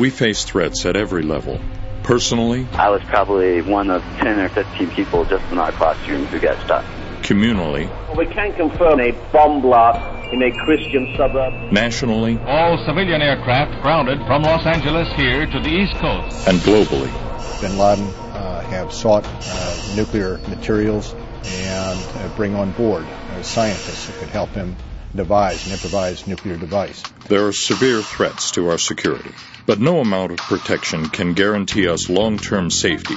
We face threats at every level. Personally, I was probably one of 10 or 15 people just in our classroom who got stuck. communally, We can confirm a bomb blast in a Christian suburb. nationally, All civilian aircraft grounded from Los Angeles here to the East Coast. and globally. bin Laden uh, have sought uh, nuclear materials and uh, bring on board uh, scientists who could help him an improvised nuclear device. There are severe threats to our security, but no amount of protection can guarantee us long term safety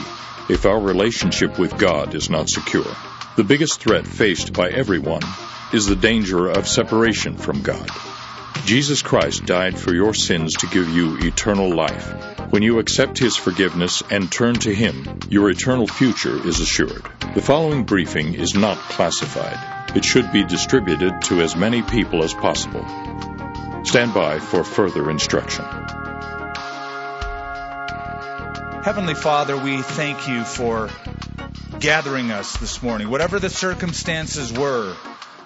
if our relationship with God is not secure. The biggest threat faced by everyone is the danger of separation from God. Jesus Christ died for your sins to give you eternal life. When you accept His forgiveness and turn to Him, your eternal future is assured. The following briefing is not classified. It should be distributed to as many people as possible. Stand by for further instruction. Heavenly Father, we thank you for gathering us this morning. Whatever the circumstances were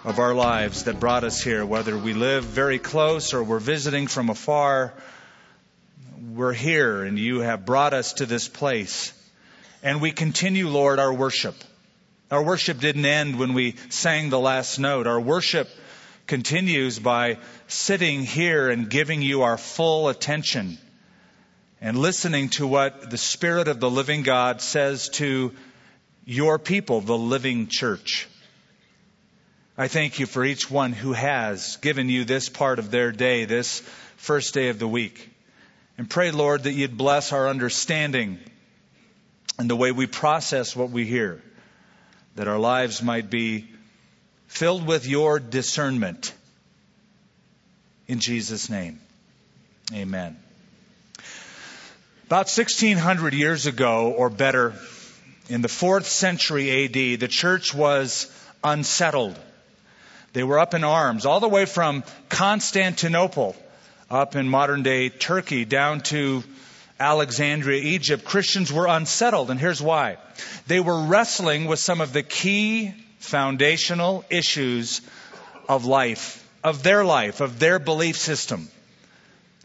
of our lives that brought us here, whether we live very close or we're visiting from afar, we're here and you have brought us to this place. And we continue, Lord, our worship. Our worship didn't end when we sang the last note. Our worship continues by sitting here and giving you our full attention and listening to what the Spirit of the living God says to your people, the living church. I thank you for each one who has given you this part of their day, this first day of the week. And pray, Lord, that you'd bless our understanding and the way we process what we hear, that our lives might be filled with your discernment. In Jesus' name, amen. About 1600 years ago, or better, in the fourth century AD, the church was unsettled. They were up in arms, all the way from Constantinople, up in modern day Turkey, down to Alexandria, Egypt. Christians were unsettled, and here's why. They were wrestling with some of the key foundational issues of life, of their life, of their belief system.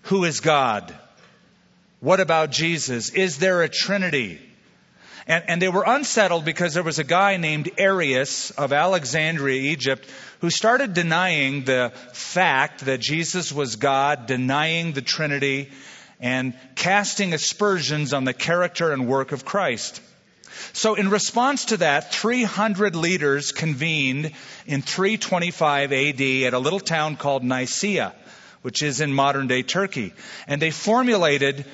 Who is God? What about Jesus? Is there a Trinity? And, and, they were unsettled because there was a guy named Arius of Alexandria, Egypt, who started denying the fact that Jesus was God, denying the Trinity, and casting aspersions on the character and work of Christ. So in response to that, 300 leaders convened in 325 AD at a little town called Nicaea, which is in modern day Turkey. And they formulated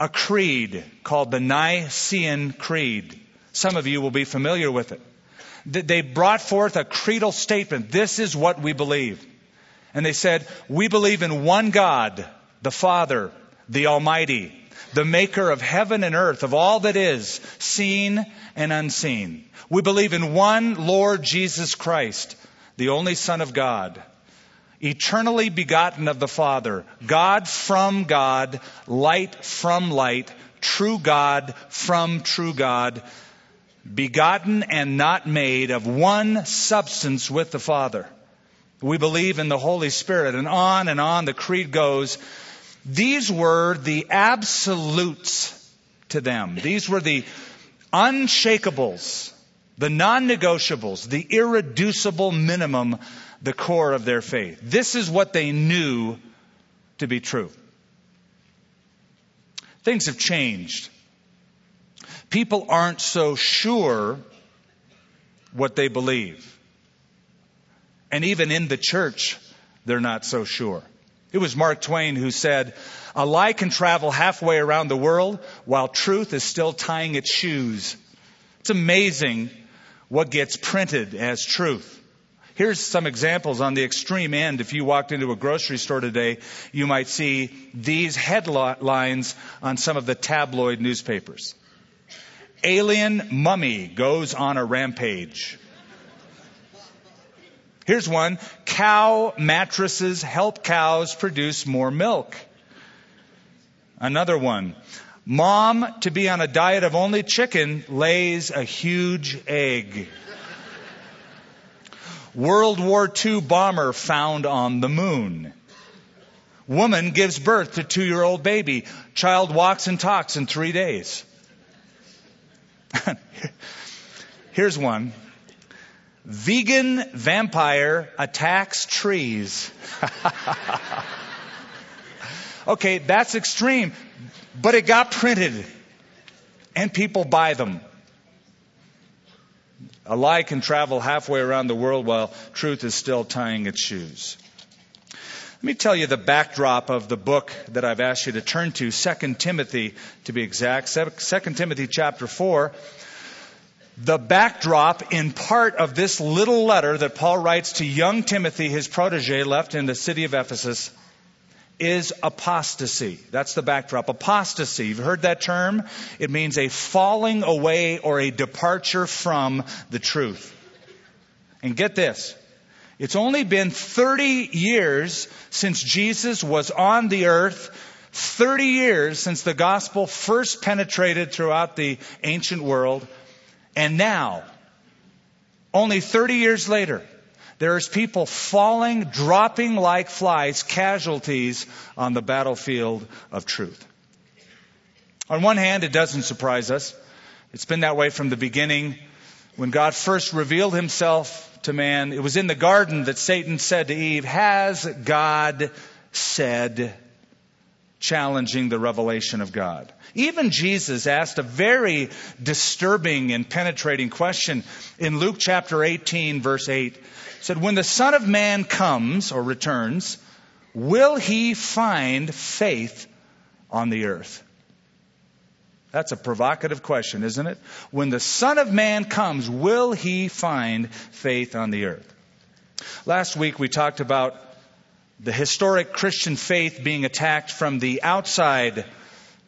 a creed called the Nicene Creed. Some of you will be familiar with it. They brought forth a creedal statement. This is what we believe. And they said, we believe in one God, the Father, the Almighty, the maker of heaven and earth, of all that is, seen and unseen. We believe in one Lord Jesus Christ, the only Son of God, eternally begotten of the Father, God from God, light from light, true God from true God, begotten and not made of one substance with the Father. We believe in the Holy Spirit, and on and on the creed goes. These were the absolutes to them. These were the unshakables, the non negotiables, the irreducible minimum, the core of their faith. This is what they knew to be true. Things have changed. People aren't so sure what they believe. And even in the church, they're not so sure. It was Mark Twain who said, A lie can travel halfway around the world while truth is still tying its shoes. It's amazing what gets printed as truth. Here's some examples on the extreme end. If you walked into a grocery store today, you might see these headlines on some of the tabloid newspapers. Alien mummy goes on a rampage. Here's one. Cow mattresses help cows produce more milk. Another one. Mom, to be on a diet of only chicken, lays a huge egg. World War II bomber found on the moon. Woman gives birth to two year old baby. Child walks and talks in three days. Here's one. Vegan vampire attacks trees. okay, that's extreme, but it got printed and people buy them. A lie can travel halfway around the world while truth is still tying its shoes. Let me tell you the backdrop of the book that I've asked you to turn to, 2 Timothy to be exact, 2 Timothy chapter 4. The backdrop in part of this little letter that Paul writes to young Timothy, his protege left in the city of Ephesus, is apostasy. That's the backdrop. Apostasy. You've heard that term? It means a falling away or a departure from the truth. And get this. It's only been 30 years since Jesus was on the earth, 30 years since the gospel first penetrated throughout the ancient world, and now, only 30 years later, there's people falling, dropping like flies, casualties on the battlefield of truth. On one hand, it doesn't surprise us. It's been that way from the beginning. When God first revealed himself to man. It was in the garden that Satan said to Eve, Has God said, challenging the revelation of God? Even Jesus asked a very disturbing and penetrating question in Luke chapter 18, verse 8. Said, When the Son of Man comes or returns, will he find faith on the earth? That's a provocative question, isn't it? When the Son of Man comes, will he find faith on the earth? Last week we talked about the historic Christian faith being attacked from the outside.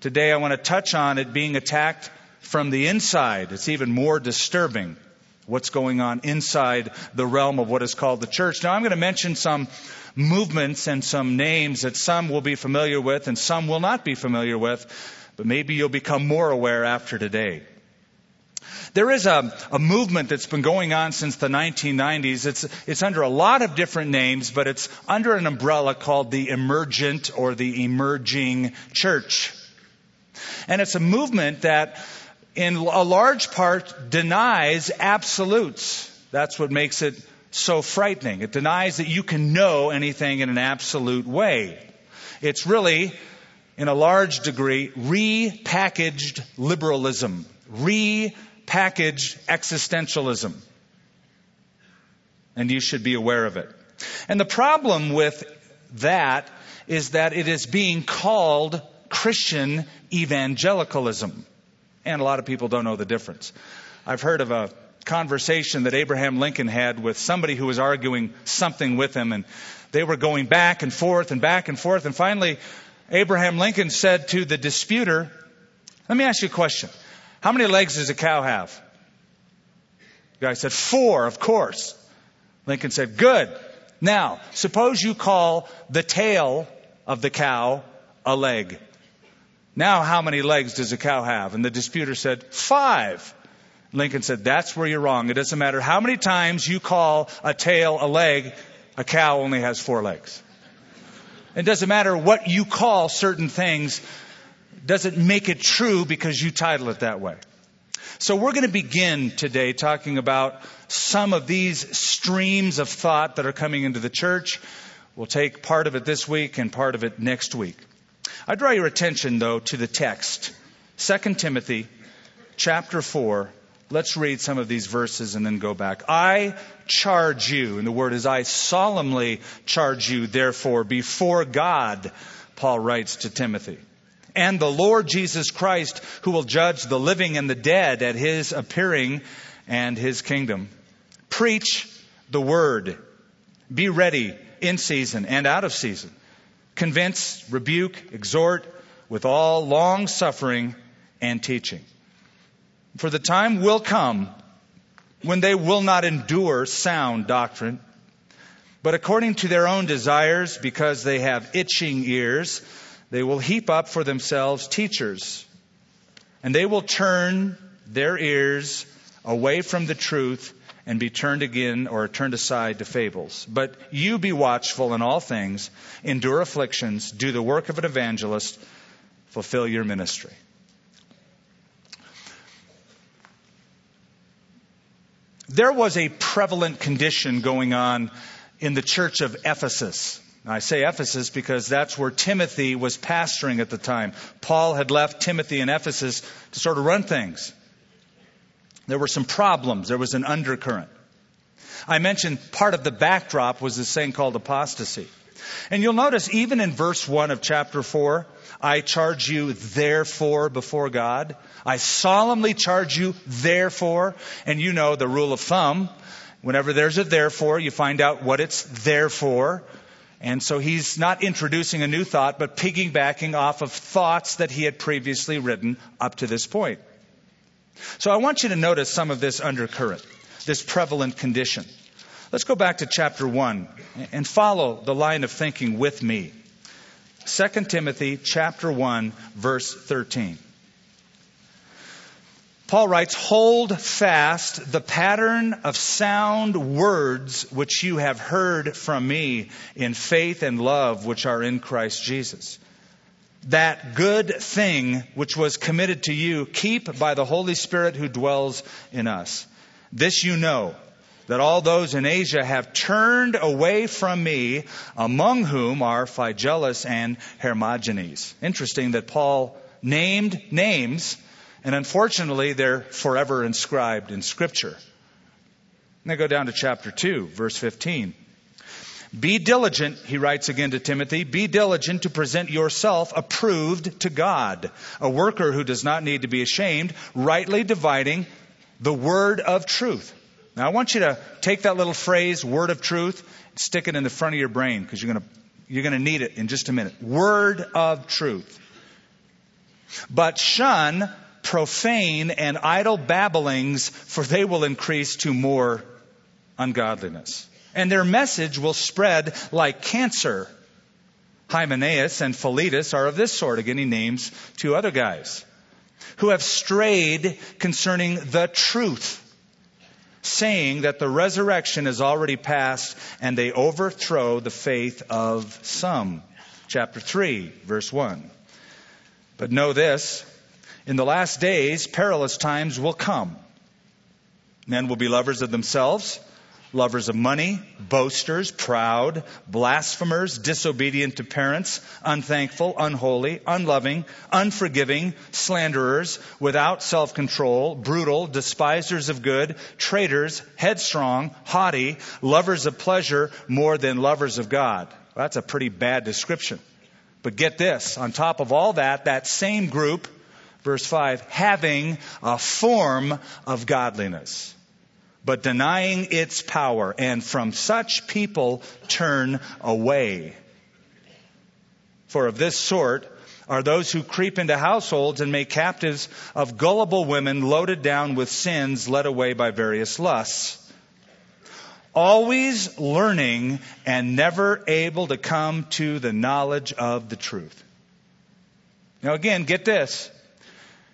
Today I want to touch on it being attacked from the inside. It's even more disturbing what's going on inside the realm of what is called the church. Now I'm going to mention some movements and some names that some will be familiar with and some will not be familiar with but maybe you'll become more aware after today. There is a, a movement that's been going on since the 1990s. It's, it's under a lot of different names, but it's under an umbrella called the emergent or the emerging church. And it's a movement that in a large part denies absolutes. That's what makes it so frightening. It denies that you can know anything in an absolute way. It's really in a large degree, repackaged liberalism, repackaged existentialism. And you should be aware of it. And the problem with that is that it is being called Christian evangelicalism. And a lot of people don't know the difference. I've heard of a conversation that Abraham Lincoln had with somebody who was arguing something with him, and they were going back and forth and back and forth, and finally Abraham Lincoln said to the disputer, Let me ask you a question. How many legs does a cow have? The guy said, Four, of course. Lincoln said, Good. Now, suppose you call the tail of the cow a leg. Now, how many legs does a cow have? And the disputer said, Five. Lincoln said, That's where you're wrong. It doesn't matter how many times you call a tail a leg, a cow only has four legs. It doesn't matter what you call certain things, doesn't make it true because you title it that way. So we're going to begin today talking about some of these streams of thought that are coming into the church. We'll take part of it this week and part of it next week. I draw your attention though to the text. 2 Timothy chapter 4 Let's read some of these verses and then go back. I charge you, and the word is I solemnly charge you, therefore, before God, Paul writes to Timothy, and the Lord Jesus Christ, who will judge the living and the dead at his appearing and his kingdom. Preach the word. Be ready in season and out of season. Convince, rebuke, exhort with all long suffering and teaching. For the time will come when they will not endure sound doctrine, but according to their own desires, because they have itching ears, they will heap up for themselves teachers, and they will turn their ears away from the truth and be turned again or turned aside to fables. But you be watchful in all things, endure afflictions, do the work of an evangelist, fulfill your ministry. There was a prevalent condition going on in the church of Ephesus. I say Ephesus because that's where Timothy was pastoring at the time. Paul had left Timothy in Ephesus to sort of run things. There were some problems. There was an undercurrent. I mentioned part of the backdrop was this thing called apostasy. And you'll notice even in verse 1 of chapter 4, I charge you therefore before God. I solemnly charge you therefore. And you know the rule of thumb. Whenever there's a therefore, you find out what it's there for. And so he's not introducing a new thought, but piggybacking off of thoughts that he had previously written up to this point. So I want you to notice some of this undercurrent, this prevalent condition. Let's go back to chapter 1 and follow the line of thinking with me. 2 Timothy chapter 1 verse 13. Paul writes, Hold fast the pattern of sound words which you have heard from me in faith and love which are in Christ Jesus that good thing which was committed to you, keep by the Holy Spirit who dwells in us. This you know, that all those in Asia have turned away from me, among whom are Phygellus and Hermogenes. Interesting that Paul named names, and unfortunately they're forever inscribed in Scripture. Now go down to chapter 2, verse 15. Be diligent, he writes again to Timothy, be diligent to present yourself approved to God, a worker who does not need to be ashamed, rightly dividing the word of truth. Now I want you to take that little phrase, word of truth, stick it in the front of your brain because you're going to you're going to need it in just a minute. Word of truth. But shun profane and idle babblings, for they will increase to more ungodliness and their message will spread like cancer. Hymenaeus and Philetus are of this sort. Again, he names two other guys who have strayed concerning the truth, saying that the resurrection is already past and they overthrow the faith of some. Chapter 3, verse 1. But know this, in the last days, perilous times will come. Men will be lovers of themselves lovers of money, boasters, proud, blasphemers, disobedient to parents, unthankful, unholy, unloving, unforgiving, slanderers, without self control, brutal, despisers of good, traitors, headstrong, haughty, lovers of pleasure more than lovers of God. Well, that's a pretty bad description. But get this, on top of all that, that same group, verse 5, having a form of godliness but denying its power, and from such people turn away. For of this sort are those who creep into households and make captives of gullible women loaded down with sins led away by various lusts. Always learning and never able to come to the knowledge of the truth. Now again, get this.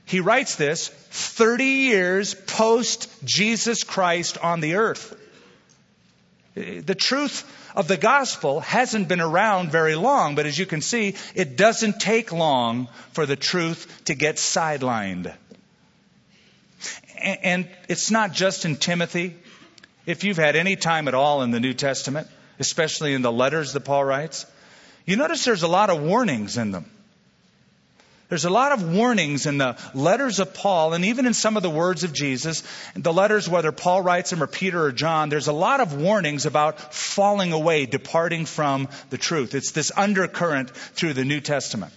He writes this 30 years post Jesus Christ on the earth. The truth of the gospel hasn't been around very long, but as you can see, it doesn't take long for the truth to get sidelined. And it's not just in Timothy. If you've had any time at all in the New Testament, especially in the letters that Paul writes, you notice there's a lot of warnings in them. There's a lot of warnings in the letters of Paul and even in some of the words of Jesus. The letters, whether Paul writes them or Peter or John, there's a lot of warnings about falling away, departing from the truth. It's this undercurrent through the New Testament.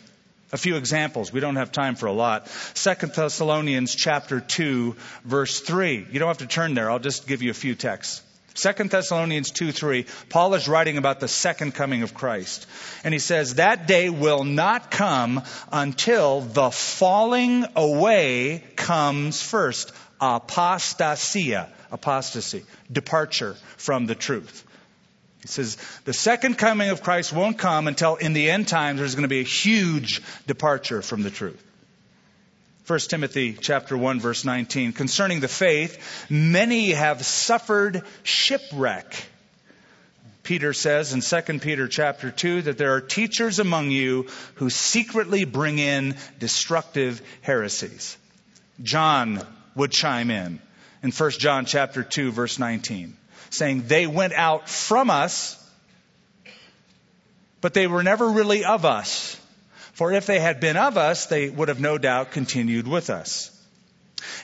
A few examples. We don't have time for a lot. Second Thessalonians chapter 2 verse 3. You don't have to turn there. I'll just give you a few texts. 2 Thessalonians 2 3, Paul is writing about the second coming of Christ. And he says, That day will not come until the falling away comes first. Apostasia, apostasy, departure from the truth. He says, The second coming of Christ won't come until in the end times there's going to be a huge departure from the truth. 1 Timothy chapter 1 verse 19 concerning the faith many have suffered shipwreck Peter says in 2 Peter chapter 2 that there are teachers among you who secretly bring in destructive heresies. John would chime in in 1 John chapter 2 verse 19 saying they went out from us but they were never really of us. For if they had been of us, they would have no doubt continued with us.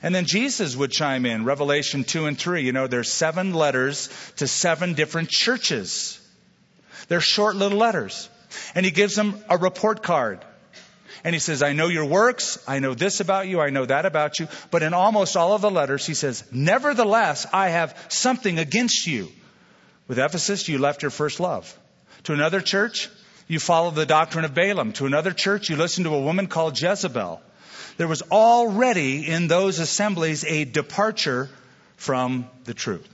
And then Jesus would chime in, Revelation 2 and 3. You know, there's seven letters to seven different churches. They're short little letters. And he gives them a report card. And he says, I know your works. I know this about you. I know that about you. But in almost all of the letters, he says, Nevertheless, I have something against you. With Ephesus, you left your first love. To another church, you follow the doctrine of Balaam. To another church, you listen to a woman called Jezebel. There was already in those assemblies a departure from the truth.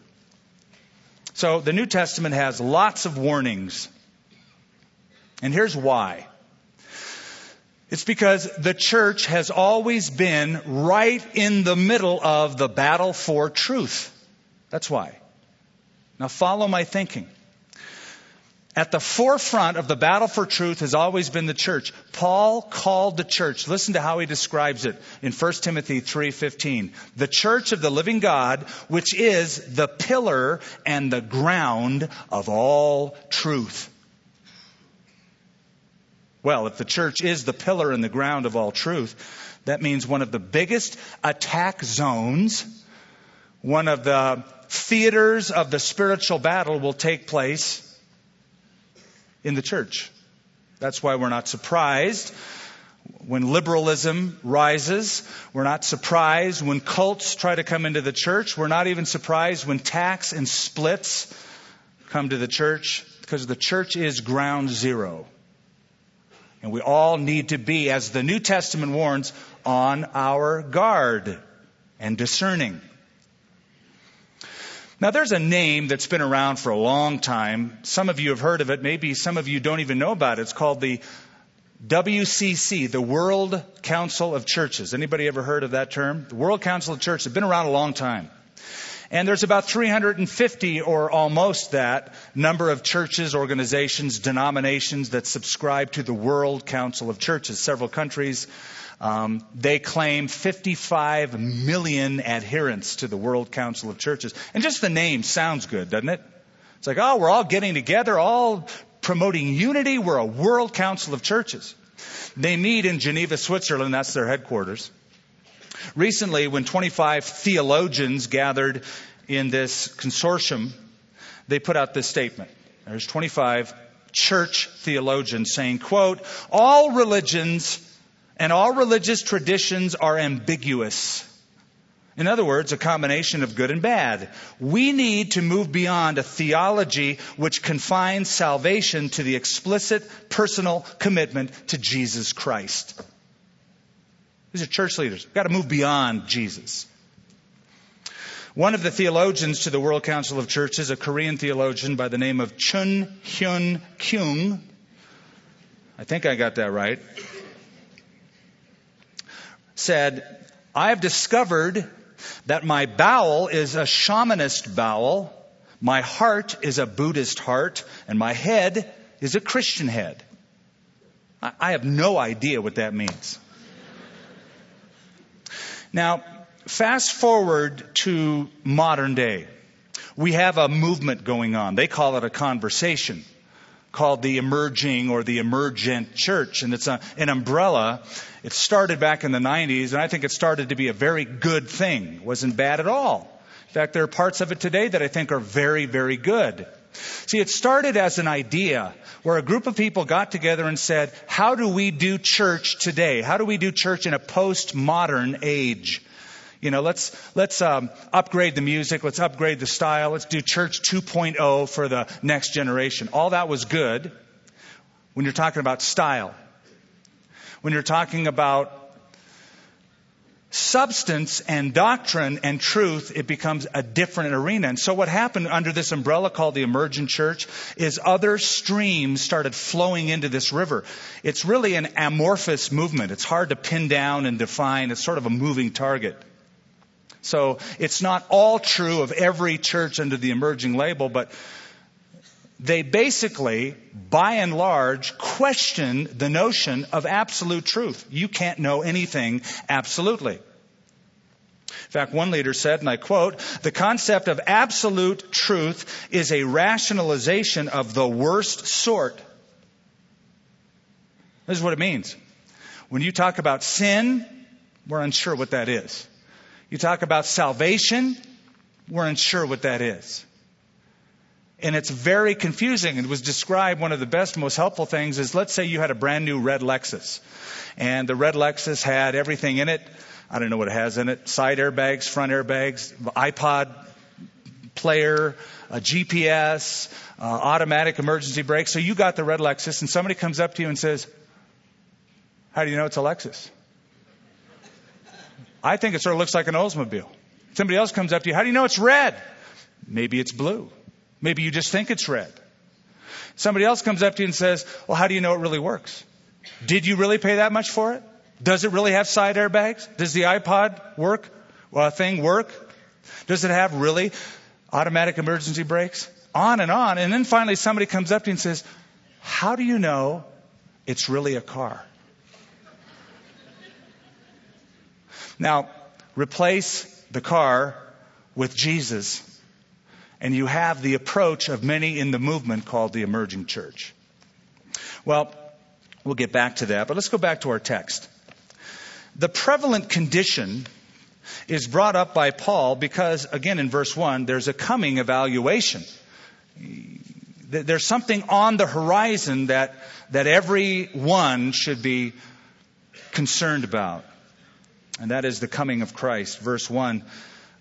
So the New Testament has lots of warnings. And here's why. It's because the church has always been right in the middle of the battle for truth. That's why. Now follow my thinking. At the forefront of the battle for truth has always been the church. Paul called the church. Listen to how he describes it in 1 Timothy 3:15. The church of the living God, which is the pillar and the ground of all truth. Well, if the church is the pillar and the ground of all truth, that means one of the biggest attack zones, one of the theaters of the spiritual battle will take place in the church. That's why we're not surprised when liberalism rises. We're not surprised when cults try to come into the church. We're not even surprised when tax and splits come to the church because the church is ground zero. And we all need to be, as the New Testament warns, on our guard and discerning. Now, there's a name that's been around for a long time. Some of you have heard of it. Maybe some of you don't even know about it. It's called the WCC, the World Council of Churches. Anybody ever heard of that term? The World Council of Churches. It's been around a long time. And there's about 350 or almost that number of churches, organizations, denominations that subscribe to the World Council of Churches. Several countries um, they claim 55 million adherents to the World Council of Churches. And just the name sounds good, doesn't it? It's like, oh, we're all getting together, all promoting unity. We're a World Council of Churches. They meet in Geneva, Switzerland. That's their headquarters. Recently, when 25 theologians gathered in this consortium, they put out this statement. There's 25 church theologians saying, quote, all religions and all religious traditions are ambiguous. In other words, a combination of good and bad. We need to move beyond a theology which confines salvation to the explicit personal commitment to Jesus Christ. These are church leaders. We've got to move beyond Jesus. One of the theologians to the World Council of Churches, a Korean theologian by the name of Chung Hyun Kyung, I think I got that right said, I have discovered that my bowel is a shamanist bowel, my heart is a Buddhist heart, and my head is a Christian head. I have no idea what that means. Now, fast forward to modern day. We have a movement going on. They call it a conversation called the emerging or the emergent church. And it's a, an umbrella. It started back in the 90s, and I think it started to be a very good thing. It wasn't bad at all. In fact, there are parts of it today that I think are very, very good. See, it started as an idea where a group of people got together and said, how do we do church today? How do we do church in a postmodern age? You know, let's let's um, upgrade the music, let's upgrade the style, let's do church 2.0 for the next generation. All that was good when you're talking about style. When you're talking about substance and doctrine and truth, it becomes a different arena. And so what happened under this umbrella called the emergent church is other streams started flowing into this river. It's really an amorphous movement. It's hard to pin down and define. It's sort of a moving target. So it's not all true of every church under the emerging label, but they basically, by and large, question the notion of absolute truth. You can't know anything absolutely. In fact, one leader said, and I quote, the concept of absolute truth is a rationalization of the worst sort. This is what it means. When you talk about sin, we're unsure what that is. You talk about salvation, we're unsure what that is and it's very confusing. It was described one of the best, most helpful things is let's say you had a brand new red Lexus, and the red Lexus had everything in it. I don't know what it has in it: side airbags, front airbags, iPod player, a GPS, uh, automatic emergency brake. So you got the red Lexus, and somebody comes up to you and says, "How do you know it's a Lexus?" I think it sort of looks like an Oldsmobile. Somebody else comes up to you, "How do you know it's red?" Maybe it's blue. Maybe you just think it's red. Somebody else comes up to you and says, Well, how do you know it really works? Did you really pay that much for it? Does it really have side airbags? Does the iPod work? Well, thing work? Does it have really automatic emergency brakes? On and on. And then finally somebody comes up to you and says, How do you know it's really a car? Now, replace the car with Jesus and you have the approach of many in the movement called the emerging church. Well, we'll get back to that, but let's go back to our text. The prevalent condition is brought up by Paul because, again, in verse 1, there's a coming evaluation. There's something on the horizon that, that everyone should be concerned about. And that is the coming of Christ. Verse 1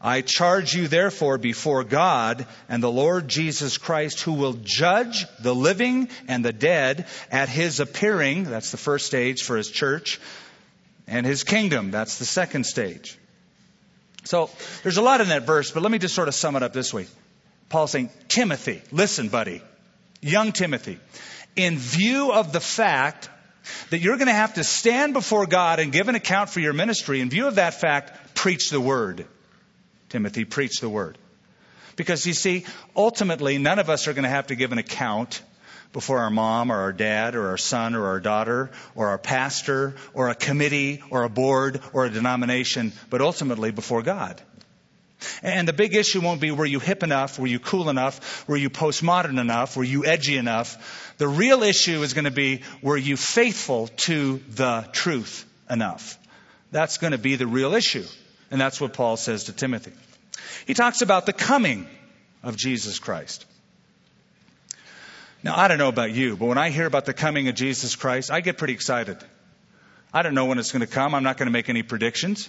I charge you therefore before God and the Lord Jesus Christ, who will judge the living and the dead at his appearing. That's the first stage for his church. And his kingdom. That's the second stage. So there's a lot in that verse, but let me just sort of sum it up this way. Paul's saying, Timothy, listen, buddy, young Timothy, in view of the fact that you're going to have to stand before God and give an account for your ministry, in view of that fact, preach the word. Timothy, preach the word. Because you see, ultimately, none of us are going to have to give an account before our mom or our dad or our son or our daughter or our pastor or a committee or a board or a denomination, but ultimately before God. And the big issue won't be were you hip enough, were you cool enough, were you postmodern enough, were you edgy enough. The real issue is going to be were you faithful to the truth enough. That's going to be the real issue. And that's what Paul says to Timothy. He talks about the coming of Jesus Christ. Now, I don't know about you, but when I hear about the coming of Jesus Christ, I get pretty excited. I don't know when it's going to come. I'm not going to make any predictions,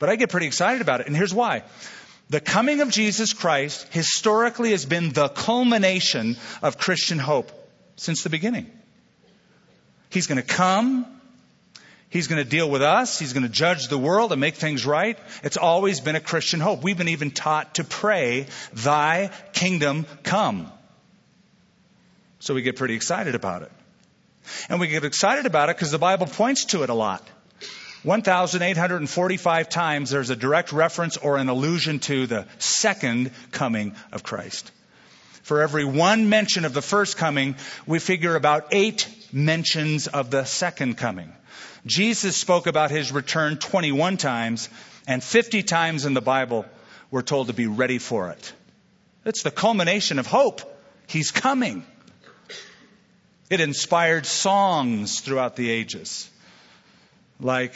but I get pretty excited about it. And here's why. The coming of Jesus Christ historically has been the culmination of Christian hope since the beginning. He's going to come. He's going to deal with us. He's going to judge the world and make things right. It's always been a Christian hope. We've been even taught to pray, Thy kingdom come. So we get pretty excited about it. And we get excited about it because the Bible points to it a lot. 1,845 times there's a direct reference or an allusion to the second coming of Christ. For every one mention of the first coming, we figure about eight mentions of the second coming. Jesus spoke about his return 21 times, and 50 times in the Bible we're told to be ready for it. It's the culmination of hope. He's coming. It inspired songs throughout the ages, like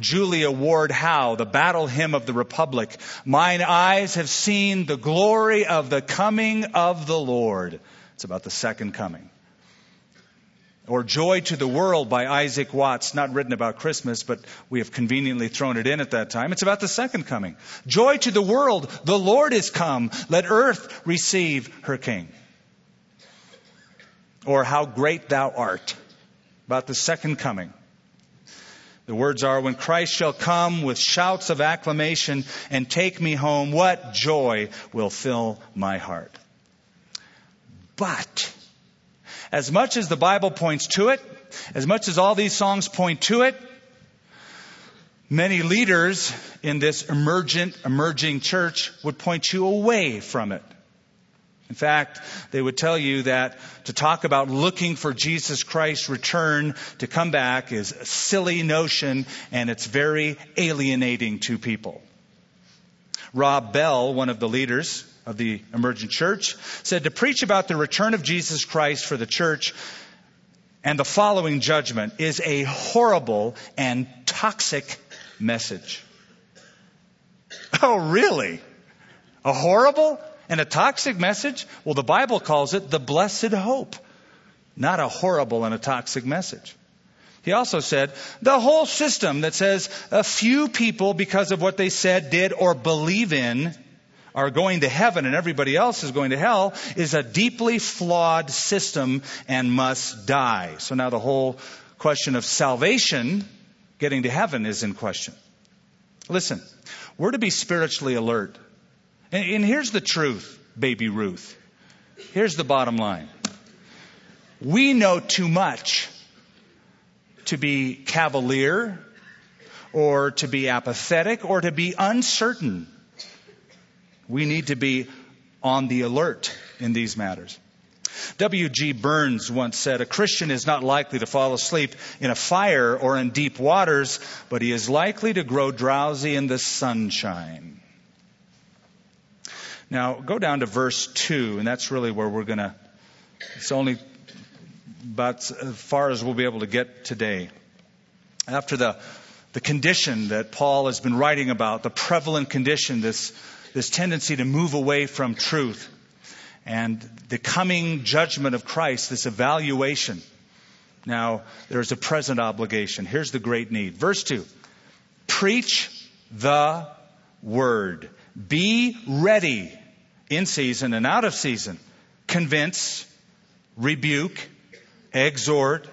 Julia Ward Howe, the battle hymn of the Republic. Mine eyes have seen the glory of the coming of the Lord. It's about the second coming. Or Joy to the World by Isaac Watts, not written about Christmas, but we have conveniently thrown it in at that time. It's about the second coming. Joy to the world, the Lord is come. Let earth receive her King. Or How Great Thou Art, about the second coming. The words are, When Christ shall come with shouts of acclamation and take me home, what joy will fill my heart. But, as much as the Bible points to it, as much as all these songs point to it, many leaders in this emergent, emerging church would point you away from it. In fact, they would tell you that to talk about looking for Jesus Christ's return to come back is a silly notion and it's very alienating to people. Rob Bell, one of the leaders of the emergent church, said to preach about the return of Jesus Christ for the church and the following judgment is a horrible and toxic message. Oh, really? A horrible and a toxic message? Well, the Bible calls it the blessed hope, not a horrible and a toxic message. He also said the whole system that says a few people, because of what they said, did, or believe in, are going to heaven and everybody else is going to hell is a deeply flawed system and must die. So now the whole question of salvation, getting to heaven, is in question. Listen, we're to be spiritually alert. And, and here's the truth, baby Ruth. Here's the bottom line. We know too much to be cavalier or to be apathetic or to be uncertain. We need to be on the alert in these matters. W.G. Burns once said, A Christian is not likely to fall asleep in a fire or in deep waters, but he is likely to grow drowsy in the sunshine. Now, go down to verse 2, and that's really where we're going to, it's only about as far as we'll be able to get today. After the, the condition that Paul has been writing about, the prevalent condition, this, this tendency to move away from truth, and the coming judgment of Christ, this evaluation. Now, there's a present obligation. Here's the great need. Verse 2 Preach the word. Be ready in season and out of season. Convince, rebuke, exhort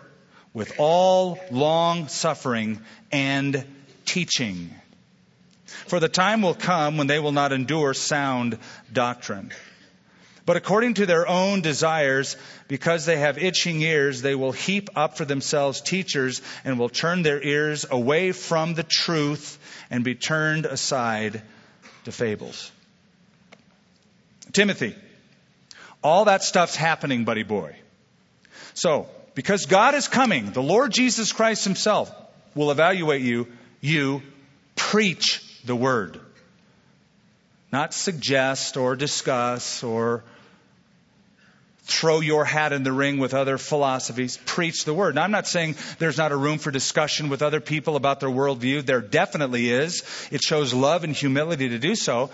with all long suffering and teaching. For the time will come when they will not endure sound doctrine. But according to their own desires, because they have itching ears, they will heap up for themselves teachers and will turn their ears away from the truth and be turned aside to fables. Timothy, all that stuff's happening, buddy boy. So, because God is coming, the Lord Jesus Christ himself will evaluate you. You preach the word. Not suggest or discuss or throw your hat in the ring with other philosophies. Preach the word. Now, I'm not saying there's not a room for discussion with other people about their worldview. There definitely is. It shows love and humility to do so.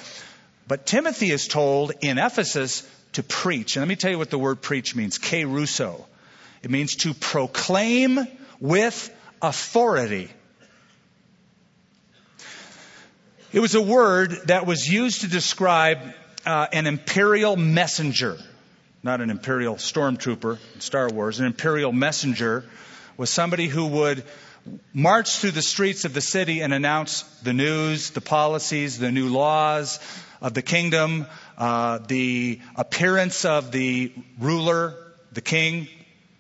But Timothy is told in Ephesus to preach. And let me tell you what the word preach means. Kerusso. It means to proclaim with authority. It was a word that was used to describe uh, an imperial messenger, not an imperial stormtrooper in Star Wars. An imperial messenger was somebody who would march through the streets of the city and announce the news, the policies, the new laws of the kingdom, uh, the appearance of the ruler, the king,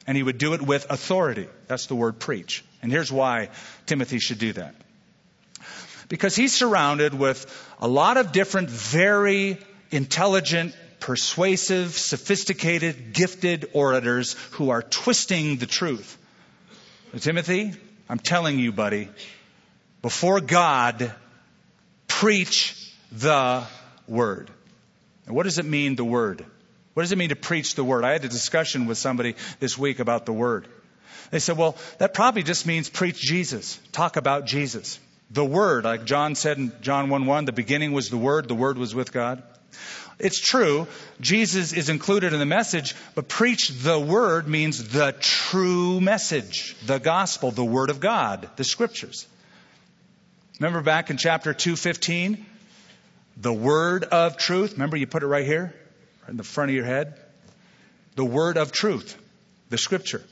and he would do it with authority. That's the word preach. And here's why Timothy should do that because he's surrounded with a lot of different, very intelligent, persuasive, sophisticated, gifted orators who are twisting the truth. Timothy, I'm telling you, buddy, before God, preach the word. And what does it mean, the word? What does it mean to preach the word? I had a discussion with somebody this week about the word. They said, well, that probably just means preach Jesus. Talk about Jesus. The Word, like John said in John 1 1, the beginning was the Word, the Word was with God. It's true, Jesus is included in the message, but preach the Word means the true message, the gospel, the Word of God, the Scriptures. Remember back in chapter 215? The Word of truth. Remember you put it right here, in the front of your head? The Word of truth, the Scripture.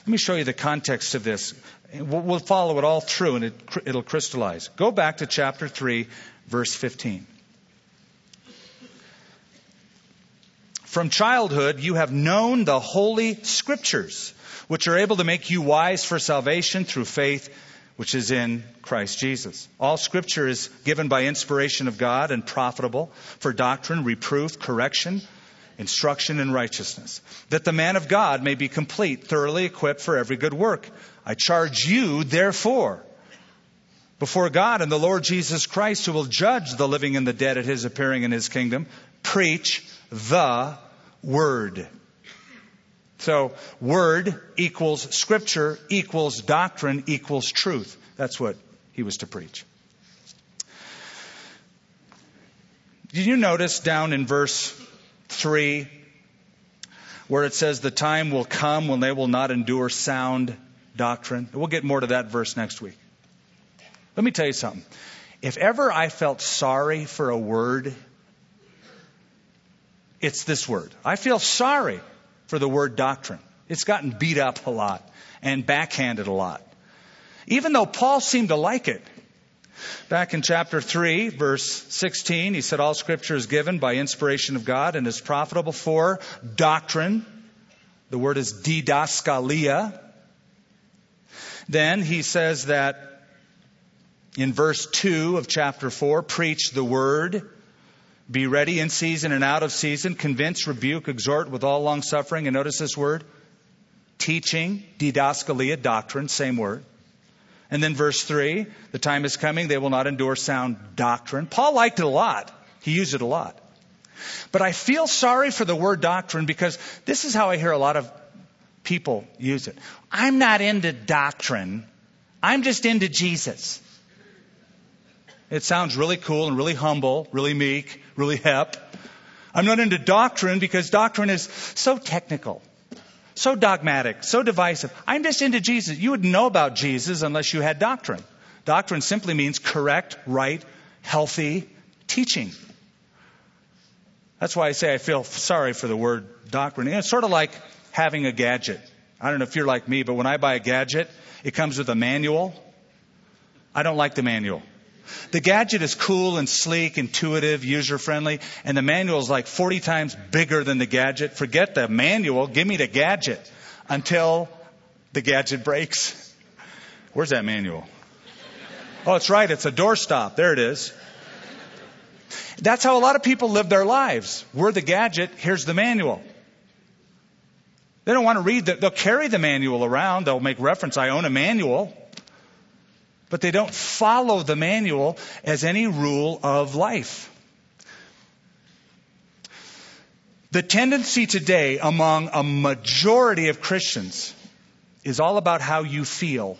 Let me show you the context of this. We'll we'll follow it all through and it, it'll crystallize. Go back to chapter 3, verse 15. From childhood, you have known the holy scriptures, which are able to make you wise for salvation through faith, which is in Christ Jesus. All scripture is given by inspiration of God and profitable for doctrine, reproof, correction, instruction in righteousness, that the man of God may be complete, thoroughly equipped for every good work. I charge you, therefore, before God and the Lord Jesus Christ, who will judge the living and the dead at his appearing in his kingdom, preach the Word. So, Word equals Scripture equals doctrine equals truth. That's what he was to preach. Did you notice down in verse 3 where it says, The time will come when they will not endure sound doctrine? We'll get more to that verse next week. Let me tell you something. If ever I felt sorry for a word, it's this word. I feel sorry for the word doctrine. It's gotten beat up a lot and backhanded a lot. Even though Paul seemed to like it. Back in chapter 3, verse 16, he said, All scripture is given by inspiration of God and is profitable for doctrine. The word is didaskalia. Then he says that in verse 2 of chapter 4, preach the word. Be ready in season and out of season. Convince, rebuke, exhort with all long suffering. And notice this word teaching, didaskalia, doctrine, same word. And then verse 3 the time is coming, they will not endure sound doctrine. Paul liked it a lot, he used it a lot. But I feel sorry for the word doctrine because this is how I hear a lot of people use it. I'm not into doctrine, I'm just into Jesus. It sounds really cool and really humble, really meek, really hep. I'm not into doctrine because doctrine is so technical, so dogmatic, so divisive. I'm just into Jesus. You wouldn't know about Jesus unless you had doctrine. Doctrine simply means correct, right, healthy teaching. That's why I say I feel sorry for the word doctrine. It's sort of like having a gadget. I don't know if you're like me, but when I buy a gadget, it comes with a manual. I don't like the manual. The gadget is cool and sleek, intuitive, user friendly, and the manual is like 40 times bigger than the gadget. Forget the manual, give me the gadget until the gadget breaks. Where's that manual? Oh, it's right, it's a doorstop. There it is. That's how a lot of people live their lives. We're the gadget, here's the manual. They don't want to read the, they'll carry the manual around, they'll make reference, I own a manual but they don't follow the manual as any rule of life. The tendency today among a majority of Christians is all about how you feel,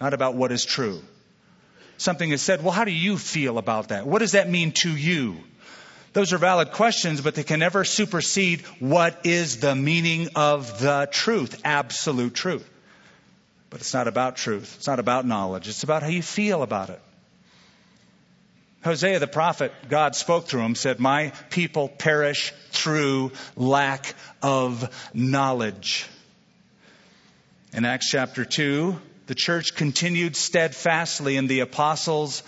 not about what is true. Something is said, well, how do you feel about that? What does that mean to you? Those are valid questions, but they can never supersede what is the meaning of the truth, absolute truth. But it's not about truth. It's not about knowledge. It's about how you feel about it. Hosea the prophet, God spoke through him, said, My people perish through lack of knowledge. In Acts chapter 2, the church continued steadfastly in the apostles'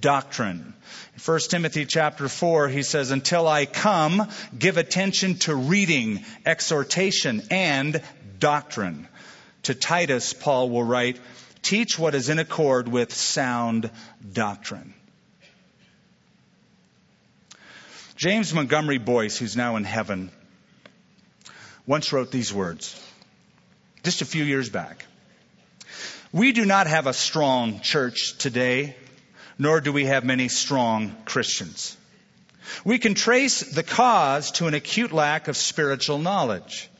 doctrine. In 1 Timothy chapter 4, he says, Until I come, give attention to reading, exhortation, and doctrine. To Titus, Paul will write, Teach what is in accord with sound doctrine. James Montgomery Boice, who's now in heaven, once wrote these words, just a few years back. We do not have a strong church today, nor do we have many strong Christians. We can trace the cause to an acute lack of spiritual knowledge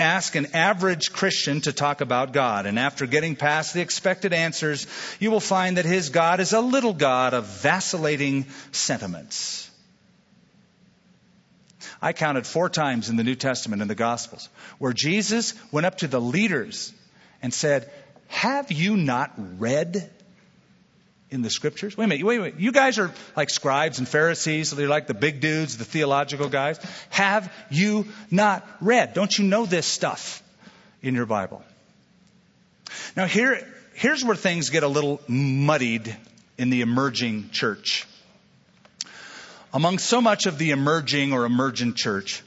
ask an average Christian to talk about God. And after getting past the expected answers, you will find that his God is a little God of vacillating sentiments. I counted four times in the New Testament in the Gospels where Jesus went up to the leaders and said, Have you not read in the scriptures? Wait a minute, wait a minute. You guys are like scribes and Pharisees, they're like the big dudes, the theological guys. Have you not read? Don't you know this stuff in your Bible? Now, here, here's where things get a little muddied in the emerging church. Among so much of the emerging or emergent church,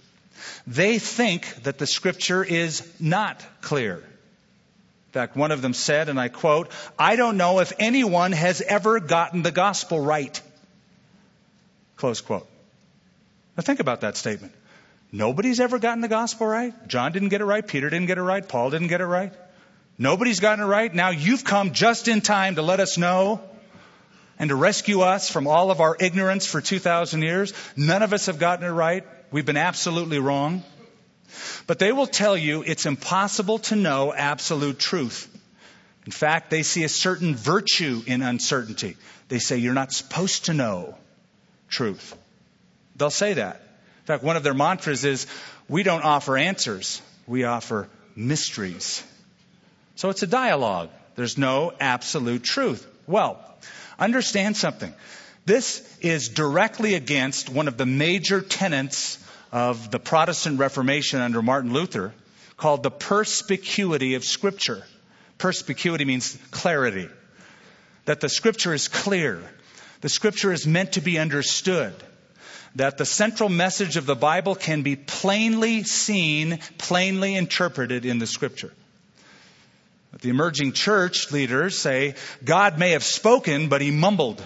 they think that the scripture is not clear. In fact, one of them said, and I quote, I don't know if anyone has ever gotten the gospel right. Close quote. Now think about that statement. Nobody's ever gotten the gospel right. John didn't get it right. Peter didn't get it right. Paul didn't get it right. Nobody's gotten it right. Now you've come just in time to let us know and to rescue us from all of our ignorance for 2,000 years. None of us have gotten it right. We've been absolutely wrong. But they will tell you it's impossible to know absolute truth. In fact, they see a certain virtue in uncertainty. They say you're not supposed to know truth. They'll say that. In fact, one of their mantras is we don't offer answers, we offer mysteries. So it's a dialogue. There's no absolute truth. Well, understand something. This is directly against one of the major tenets of the Protestant Reformation under Martin Luther called the perspicuity of Scripture. Perspicuity means clarity. That the Scripture is clear. The Scripture is meant to be understood that the central message of the Bible can be plainly seen, plainly interpreted in the Scripture. But the emerging church leaders say God may have spoken, but he mumbled.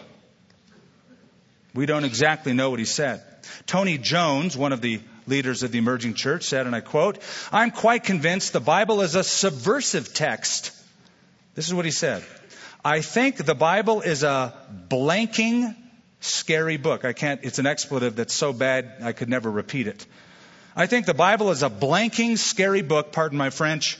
We don't exactly know what he said. Tony Jones, one of the leaders of the emerging church, said, and I quote, I'm quite convinced the Bible is a subversive text. This is what he said. I think the Bible is a blanking scary book. I can't, it's an expletive that's so bad I could never repeat it. I think the Bible is a blanking, scary book, pardon my French.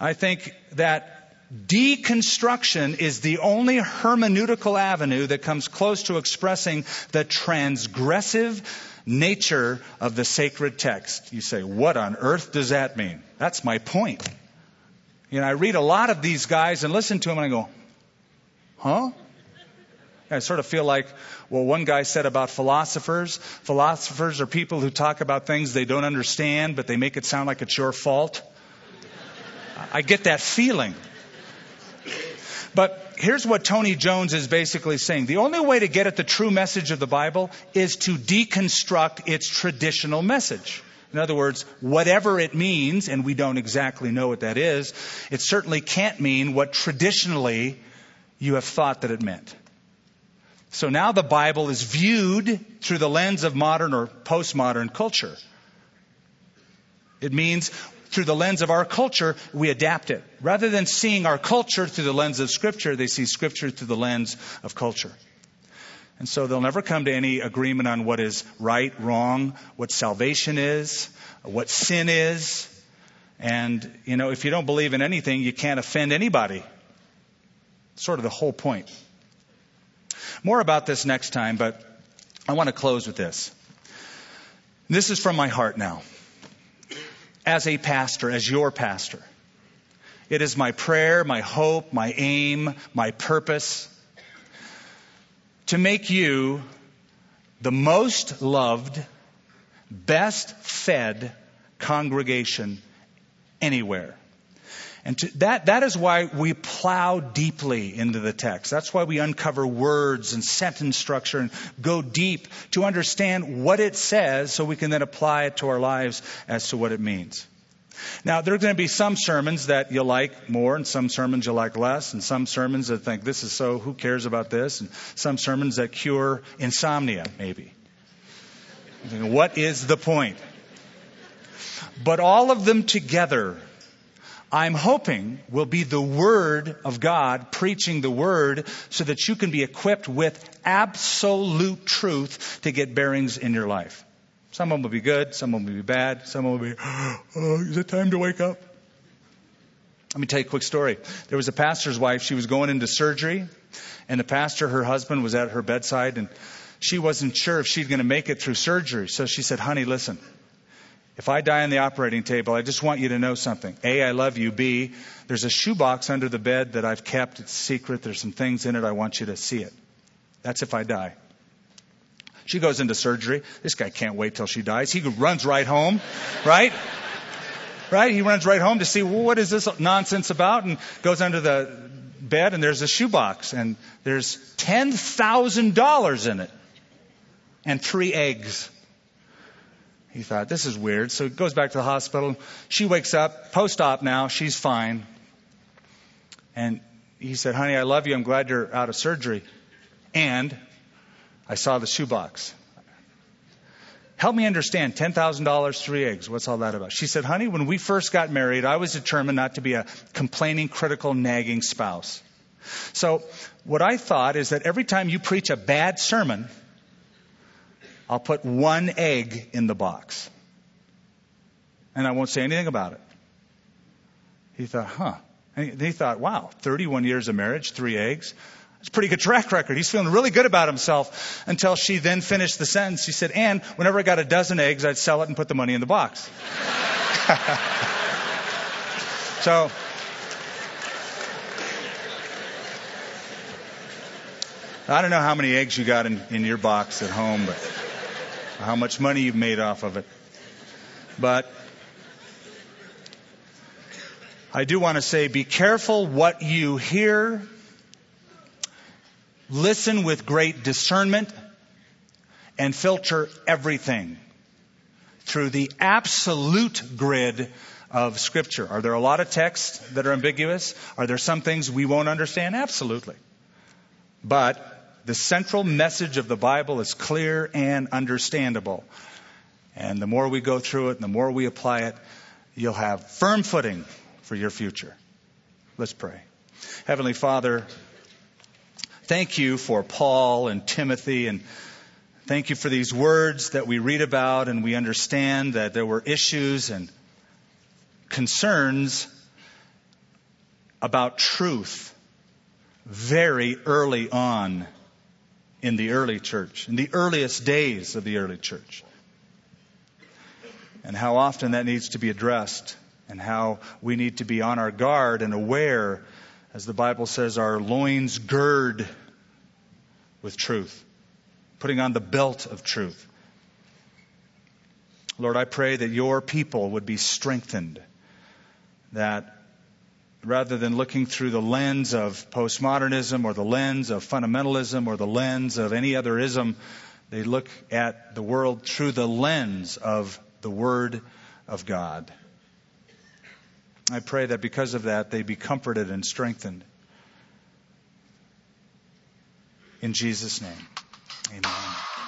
I think that deconstruction is the only hermeneutical avenue that comes close to expressing the transgressive nature of the sacred text. You say, what on earth does that mean? That's my point. You know, I read a lot of these guys and listen to them and I go, huh? I sort of feel like, well, one guy said about philosophers, philosophers are people who talk about things they don't understand, but they make it sound like it's your fault. I get that feeling. But here's what Tony Jones is basically saying. The only way to get at the true message of the Bible is to deconstruct its traditional message. In other words, whatever it means, and we don't exactly know what that is, it certainly can't mean what traditionally you have thought that it meant. So now the Bible is viewed through the lens of modern or postmodern culture. It means through the lens of our culture, we adapt it. Rather than seeing our culture through the lens of Scripture, they see Scripture through the lens of culture. And so they'll never come to any agreement on what is right, wrong, what salvation is, what sin is. And, you know, if you don't believe in anything, you can't offend anybody. Sort of the whole point. More about this next time, but I want to close with this. This is from my heart now. As a pastor, as your pastor, it is my prayer, my hope, my aim, my purpose to make you the most loved, best fed congregation anywhere. And to, that, that is why we plow deeply into the text. That's why we uncover words and sentence structure and go deep to understand what it says so we can then apply it to our lives as to what it means. Now, there are going to be some sermons that you like more, and some sermons you like less, and some sermons that think this is so, who cares about this, and some sermons that cure insomnia, maybe. What is the point? But all of them together I'm hoping will be the Word of God preaching the Word so that you can be equipped with absolute truth to get bearings in your life. Some of them will be good, some of them will be bad, some of them will be, oh, is it time to wake up? Let me tell you a quick story. There was a pastor's wife, she was going into surgery, and the pastor, her husband, was at her bedside, and she wasn't sure if she'd going to make it through surgery. So she said, honey, listen, if I die on the operating table, I just want you to know something. A, I love you. B, there's a shoebox under the bed that I've kept. It's secret. There's some things in it. I want you to see it. That's if I die. She goes into surgery. This guy can't wait till she dies. He runs right home, right? right? He runs right home to see, well, what is this nonsense about? And goes under the bed and there's a shoebox and there's $10,000 in it and three eggs. He thought, this is weird. So he goes back to the hospital. She wakes up, post op now, she's fine. And he said, honey, I love you. I'm glad you're out of surgery. And I saw the shoebox. Help me understand $10,000, three eggs. What's all that about? She said, honey, when we first got married, I was determined not to be a complaining, critical, nagging spouse. So what I thought is that every time you preach a bad sermon, I'll put one egg in the box. And I won't say anything about it. He thought, huh. And he thought, wow, 31 years of marriage, three eggs. It's a pretty good track record. He's feeling really good about himself until she then finished the sentence. She said, and whenever I got a dozen eggs, I'd sell it and put the money in the box. so, I don't know how many eggs you got in, in your box at home, but how much money you've made off of it. But I do want to say be careful what you hear listen with great discernment, and filter everything through the absolute grid of Scripture. Are there a lot of texts that are ambiguous? Are there some things we won't understand? Absolutely. But the central message of the Bible is clear and understandable. And the more we go through it and the more we apply it, you'll have firm footing for your future. Let's pray. Heavenly Father, Thank you for Paul and Timothy and thank you for these words that we read about and we understand that there were issues and concerns about truth very early on in the early church, in the earliest days of the early church. And how often that needs to be addressed and how we need to be on our guard and aware as the Bible says, our loins gird with truth, putting on the belt of truth. Lord, I pray that your people would be strengthened, that rather than looking through the lens of postmodernism or the lens of fundamentalism or the lens of any other ism, they look at the world through the lens of the Word of God. I pray that because of that, they be comforted and strengthened. In Jesus' name, amen.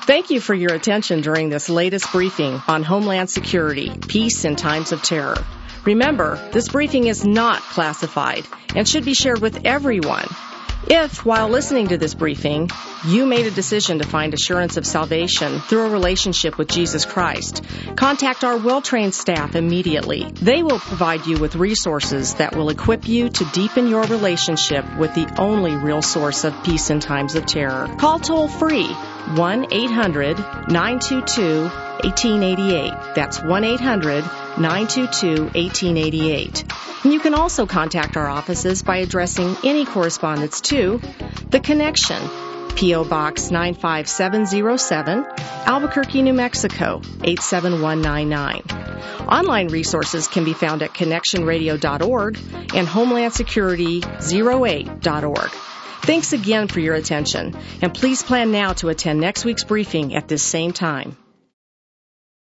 Thank you for your attention during this latest briefing on Homeland Security, Peace in Times of Terror. Remember, this briefing is not classified and should be shared with everyone. If, while listening to this briefing, you made a decision to find assurance of salvation through a relationship with Jesus Christ, contact our well trained staff immediately. They will provide you with resources that will equip you to deepen your relationship with the only real source of peace in times of terror. Call toll free 1 800 922 1888. That's 1 800 922 1888. You can also contact our offices by addressing any correspondence to The Connection, P.O. Box 95707, Albuquerque, New Mexico 87199. Online resources can be found at connectionradio.org and homelandsecurity08.org. Thanks again for your attention, and please plan now to attend next week's briefing at this same time.